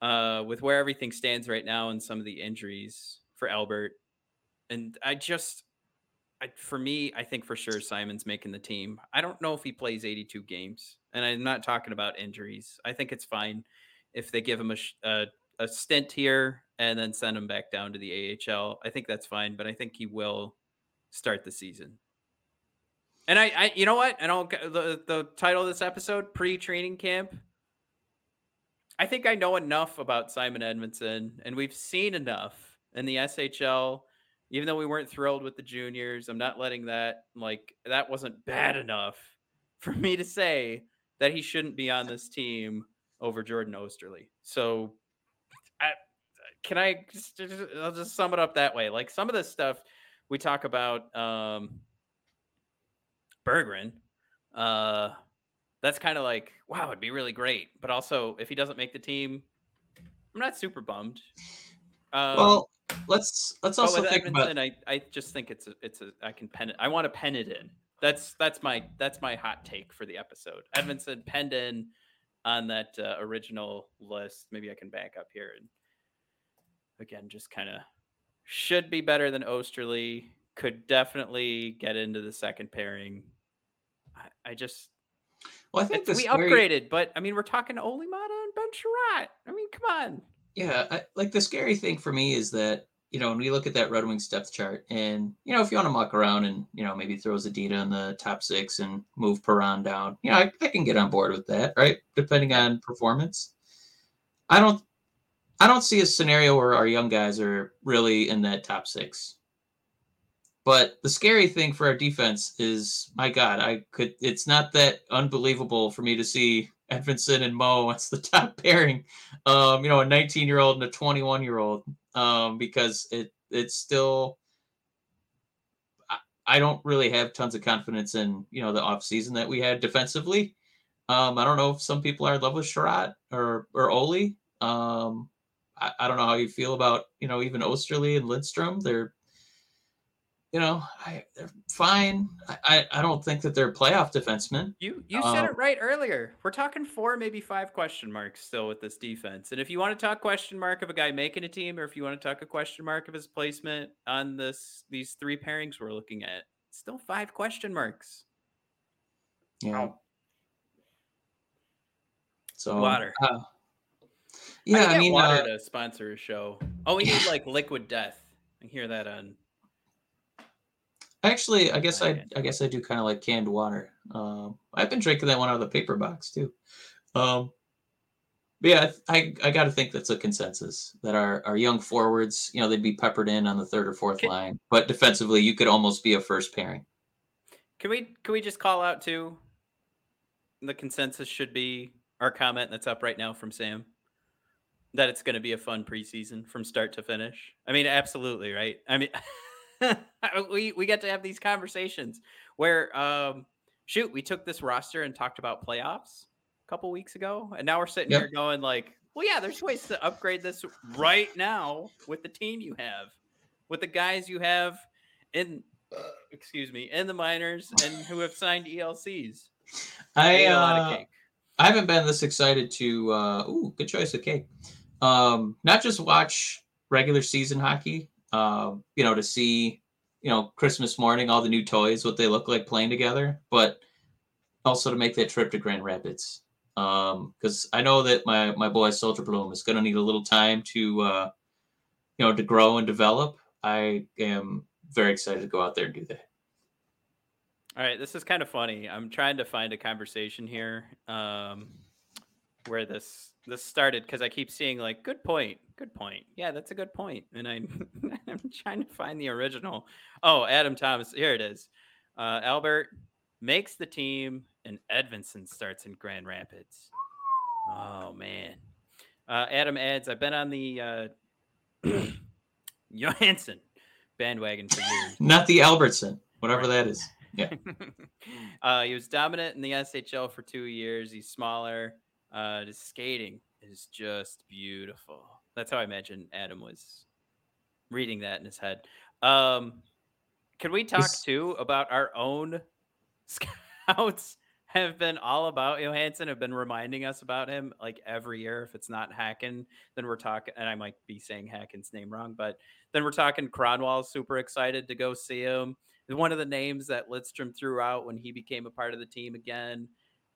uh, with where everything stands right now and some of the injuries for Albert. And I just, I, for me, I think for sure Simon's making the team. I don't know if he plays 82 games, and I'm not talking about injuries. I think it's fine if they give him a, a, a stint here and then send him back down to the AHL. I think that's fine, but I think he will start the season. And I, I you know what? I don't the the title of this episode, pre-training camp. I think I know enough about Simon Edvinsson, and we've seen enough in the SHL. Even though we weren't thrilled with the juniors, I'm not letting that like that wasn't bad enough for me to say that he shouldn't be on this team over Jordan Oesterle. So, I, can I just- I'll just sum it up that way. Like some of this stuff we talk about um Berggren, uh that's kind of like wow, it'd be really great. But also if he doesn't make the team, I'm not super bummed. Um, well, let's let's also with think about Edvinsson, I, I just think it's a it's a I can pen it. I want to pen it in. That's that's my that's my hot take for the episode. Edvinsson penned in on that uh, original list. Maybe I can back up here and again just kind of should be better than Oesterle. Could definitely get into the second pairing. I, I just well, I think this we upgraded, but I mean we're talking to Olli Maatta and Ben Chiarot. I mean, come on. Yeah, I, like the scary thing for me is that you know, when we look at that Red Wings depth chart, and you know, if you want to muck around and you know maybe throw Zadina in the top six and move Perron down, you know, I, I can get on board with that, right? Depending on performance. I don't, I don't see a scenario where our young guys are really in that top six. But the scary thing for our defense is, my God, I could. It's not that unbelievable for me to see Edvinsson and Mo as the top pairing. Um, you know, a 19 year old and a 21 year old. Um, because it it's still. I, don't really have tons of confidence in you know the off season that we had defensively. Um, I don't know if some people are in love with Chiarot or or Olli. Um, I, I don't know how you feel about you know even Oesterle and Lindstrom. They're you know, I, they're fine. I, I don't think that they're playoff defensemen. You you said it um, right earlier. We're talking four, maybe five question marks still with this defense. And if you want to talk question mark of a guy making a team, or if you want to talk a question mark of his placement on this these three pairings we're looking at, still five question marks. Yeah. So water. Uh, yeah, I, I mean, water uh, to sponsor a show. Oh, we need like liquid death. I hear that on Actually, I guess I I guess I do kind of like canned water. Um, I've been drinking that one out of the paper box too. Um, but yeah, I I got to think that's a consensus that our our young forwards, you know, they'd be peppered in on the third or fourth can, line, but defensively, you could almost be a first pairing. Can we can we just call out to The consensus should be our comment that's up right now from Sam that it's going to be a fun preseason from start to finish. I mean, absolutely, right? I mean. we we get to have these conversations where um shoot, we took this roster and talked about playoffs a couple weeks ago, and now we're sitting yep. here going like, well, yeah, there's ways to upgrade this right now with the team you have, with the guys you have in, uh, excuse me, in the minors and who have signed ELCs. I uh, I haven't been this excited to. Uh, ooh, good choice of cake. Um, not just watch regular season hockey, um, you know, to see, you know, Christmas morning, all the new toys, what they look like playing together, but also to make that trip to Grand Rapids. Because um, I know that my my boy Soderblom is going to need a little time to, uh, you know, to grow and develop. I am very excited to go out there and do that. All right, this is kind of funny. I'm trying to find a conversation here um, where this this started because I keep seeing like good point, good point. Yeah, that's a good point. And I I'm trying to find the original. Oh, Adam Thomas, here it is. Uh, Albert makes the team, and Edvinsson starts in Grand Rapids. Oh man. Uh, Adam adds, I've been on the uh, Johansson bandwagon for years. Not the Albertson, whatever that is. Yeah. uh, he was dominant in the SHL for two years. He's smaller. Uh, the skating is just beautiful. That's how I imagine Adam was reading that in his head. Um, can we talk it's... too about our own scouts? Have been all about Johansson. Have been reminding us about him like every year. If it's not Hacken, then we're talking. And I might be saying Hacken's name wrong, but then we're talking. Kronwall's super excited to go see him. One of the names that Lidstrom threw out when he became a part of the team again.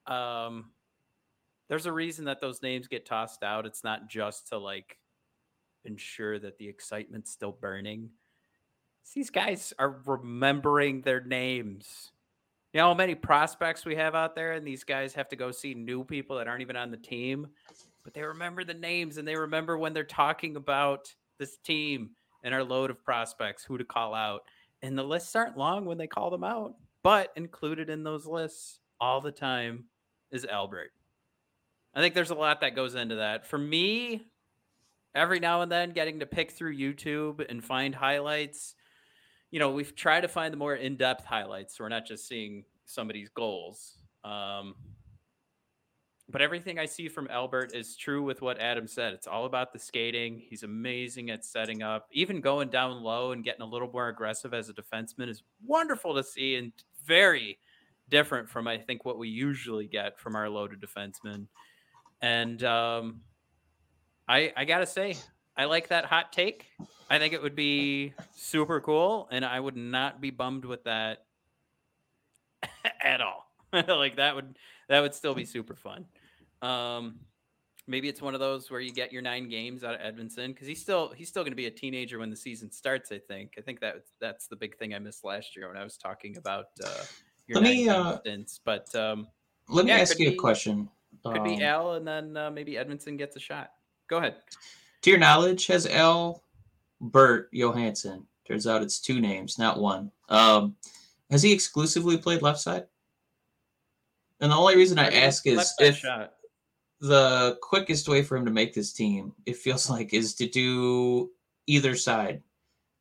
Um, there's a reason that those names get tossed out. It's not just to like ensure that the excitement's still burning. These guys are remembering their names. You know how many prospects we have out there, and these guys have to go see new people that aren't even on the team, but they remember the names and they remember when they're talking about this team and our load of prospects, who to call out. And the lists aren't long when they call them out, but included in those lists all the time is Albert. I think there's a lot that goes into that. For me, every now and then getting to pick through YouTube and find highlights, you know, we've tried to find the more in-depth highlights. So we're not just seeing somebody's goals. Um, but everything I see from Albert is true with what Adam said. It's all about the skating. He's amazing at setting up. Even going down low and getting a little more aggressive as a defenseman is wonderful to see and very different from I think what we usually get from our loaded defensemen. And um, I I gotta say, I like that hot take. I think it would be super cool, and I would not be bummed with that at all. like that would that would still be super fun. Um, maybe it's one of those where you get your nine games out of Edvinsson because he's still he's still going to be a teenager when the season starts. I think. I think that that's the big thing I missed last year when I was talking about uh, your Let nine me, uh, stints. But um, Let me Yeah, ask you be- a question. could be Um, Al, and then uh, maybe Edvinsson gets a shot. Go ahead. To your knowledge, has Al Bert Johansson? Turns out it's two names, not one. Um, has he exclusively played left side? And the only reason I ask is if shot. the quickest way for him to make this team, it feels like, is to do either side,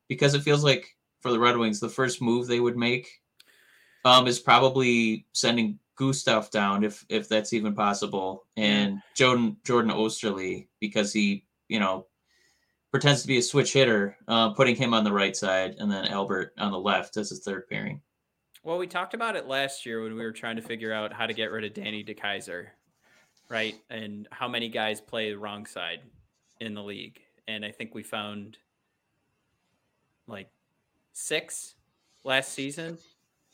because it feels like for the Red Wings, the first move they would make um, is probably sending Gustav down, if if that's even possible, and Jordan Jordan Oesterle because he you know pretends to be a switch hitter, uh, putting him on the right side, and then Albert on the left as his third pairing. Well, we talked about it last year when we were trying to figure out how to get rid of Danny DeKeyser, right? And how many guys play the wrong side in the league. And I think we found like six last season.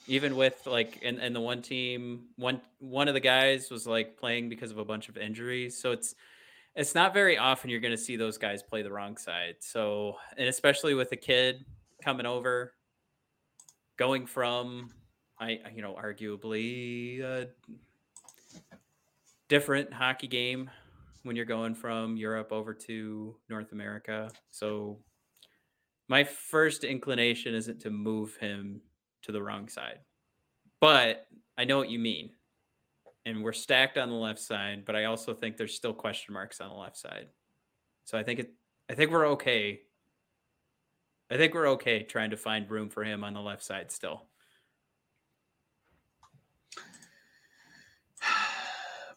Even with like in, in the one team, one one of the guys was like playing because of a bunch of injuries. So it's it's not very often you're gonna see those guys play the wrong side. So and especially with a kid coming over, going from I- you know arguably a different hockey game when you're going from Europe over to North America. So my first inclination isn't to move him to the wrong side. But I know what you mean. And we're stacked on the left side, but I also think there's still question marks on the left side. So I think it I think we're okay. I think we're okay trying to find room for him on the left side still.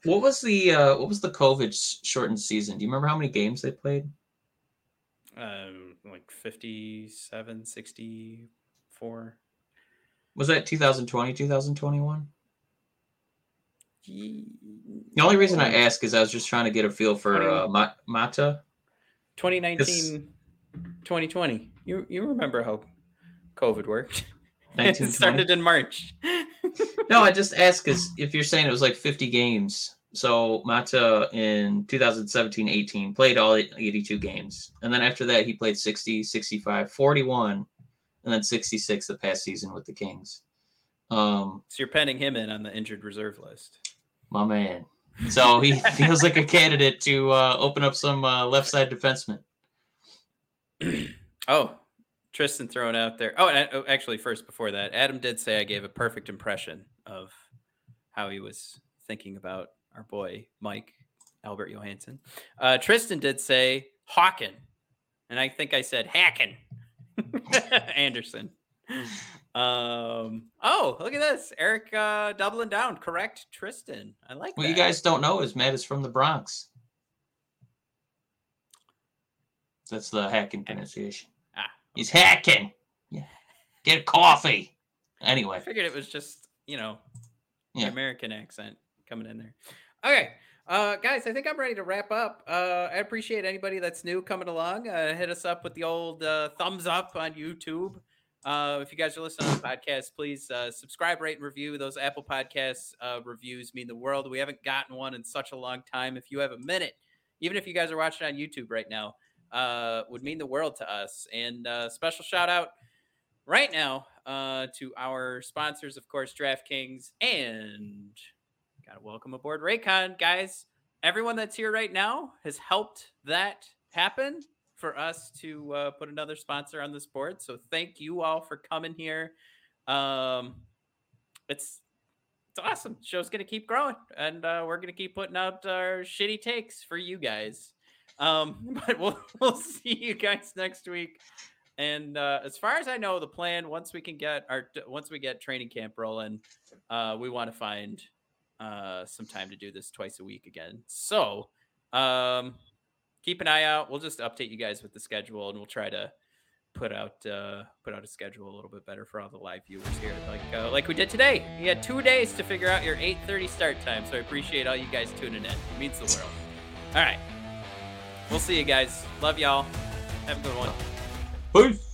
What was the uh, what was the COVID shortened season? Do you remember how many games they played? Um, like 57, 64. Was that 2020, 2021? The only reason I ask is I was just trying to get a feel for uh, Ma- Maatta. 2019, 2020. You you remember how COVID worked? it started in March. No, I just ask because if you're saying it was like 50 games, so Maatta in 2017 18 played all 82 games. And then after that, he played 60, 65, 41, and then 66 the past season with the Kings. Um, so you're penning him in on the injured reserve list. my man. So he feels like a candidate to uh, open up some uh, left side defenseman. Oh, Tristan throwing out there. Oh, and I- oh, actually, first before that, Adam did say I gave a perfect impression of how he was thinking about our boy Mike Albert Johansson. Uh, Tristan did say Hawken, and I think I said Hacken Anderson. Um. Oh, look at this, Eric uh, doubling down. Correct, Tristan. I like. That. What you guys don't know is Matt is from the Bronx. That's the hacking pronunciation. Ah, He's hacking. Yeah. Get coffee. Anyway. I figured it was just, you know, Yeah. American accent coming in there. Okay. Uh, guys, I think I'm ready to wrap up. Uh, I appreciate anybody that's new coming along. Uh, hit us up with the old uh, thumbs up on YouTube. Uh, if you guys are listening on the podcast, please uh, subscribe, rate, and review. Those Apple Podcasts uh, reviews mean the world. We haven't gotten one in such a long time. If you have a minute, even if you guys are watching on YouTube right now, uh, would mean the world to us. And uh, special shout out right now uh, to our sponsors, of course, DraftKings, and got to welcome aboard Raycon, guys. Everyone that's here right now has helped that happen for us to uh, put another sponsor on this board. So thank you all for coming here. Um, it's it's awesome. Show's gonna keep growing, and uh, we're gonna keep putting out our shitty takes for you guys. Um, but we'll we'll see you guys next week. And uh, as far as I know, the plan once we can get our once we get training camp rolling, uh, we want to find uh, some time to do this twice a week again. So um, keep an eye out. We'll just update you guys with the schedule, and we'll try to put out uh, put out a schedule a little bit better for all the live viewers here, like uh, like we did today. You had two days to figure out your 8:30 start time, so I appreciate all you guys tuning in. It means the world. All right, we'll see you guys. Love y'all. Have a good one. peace.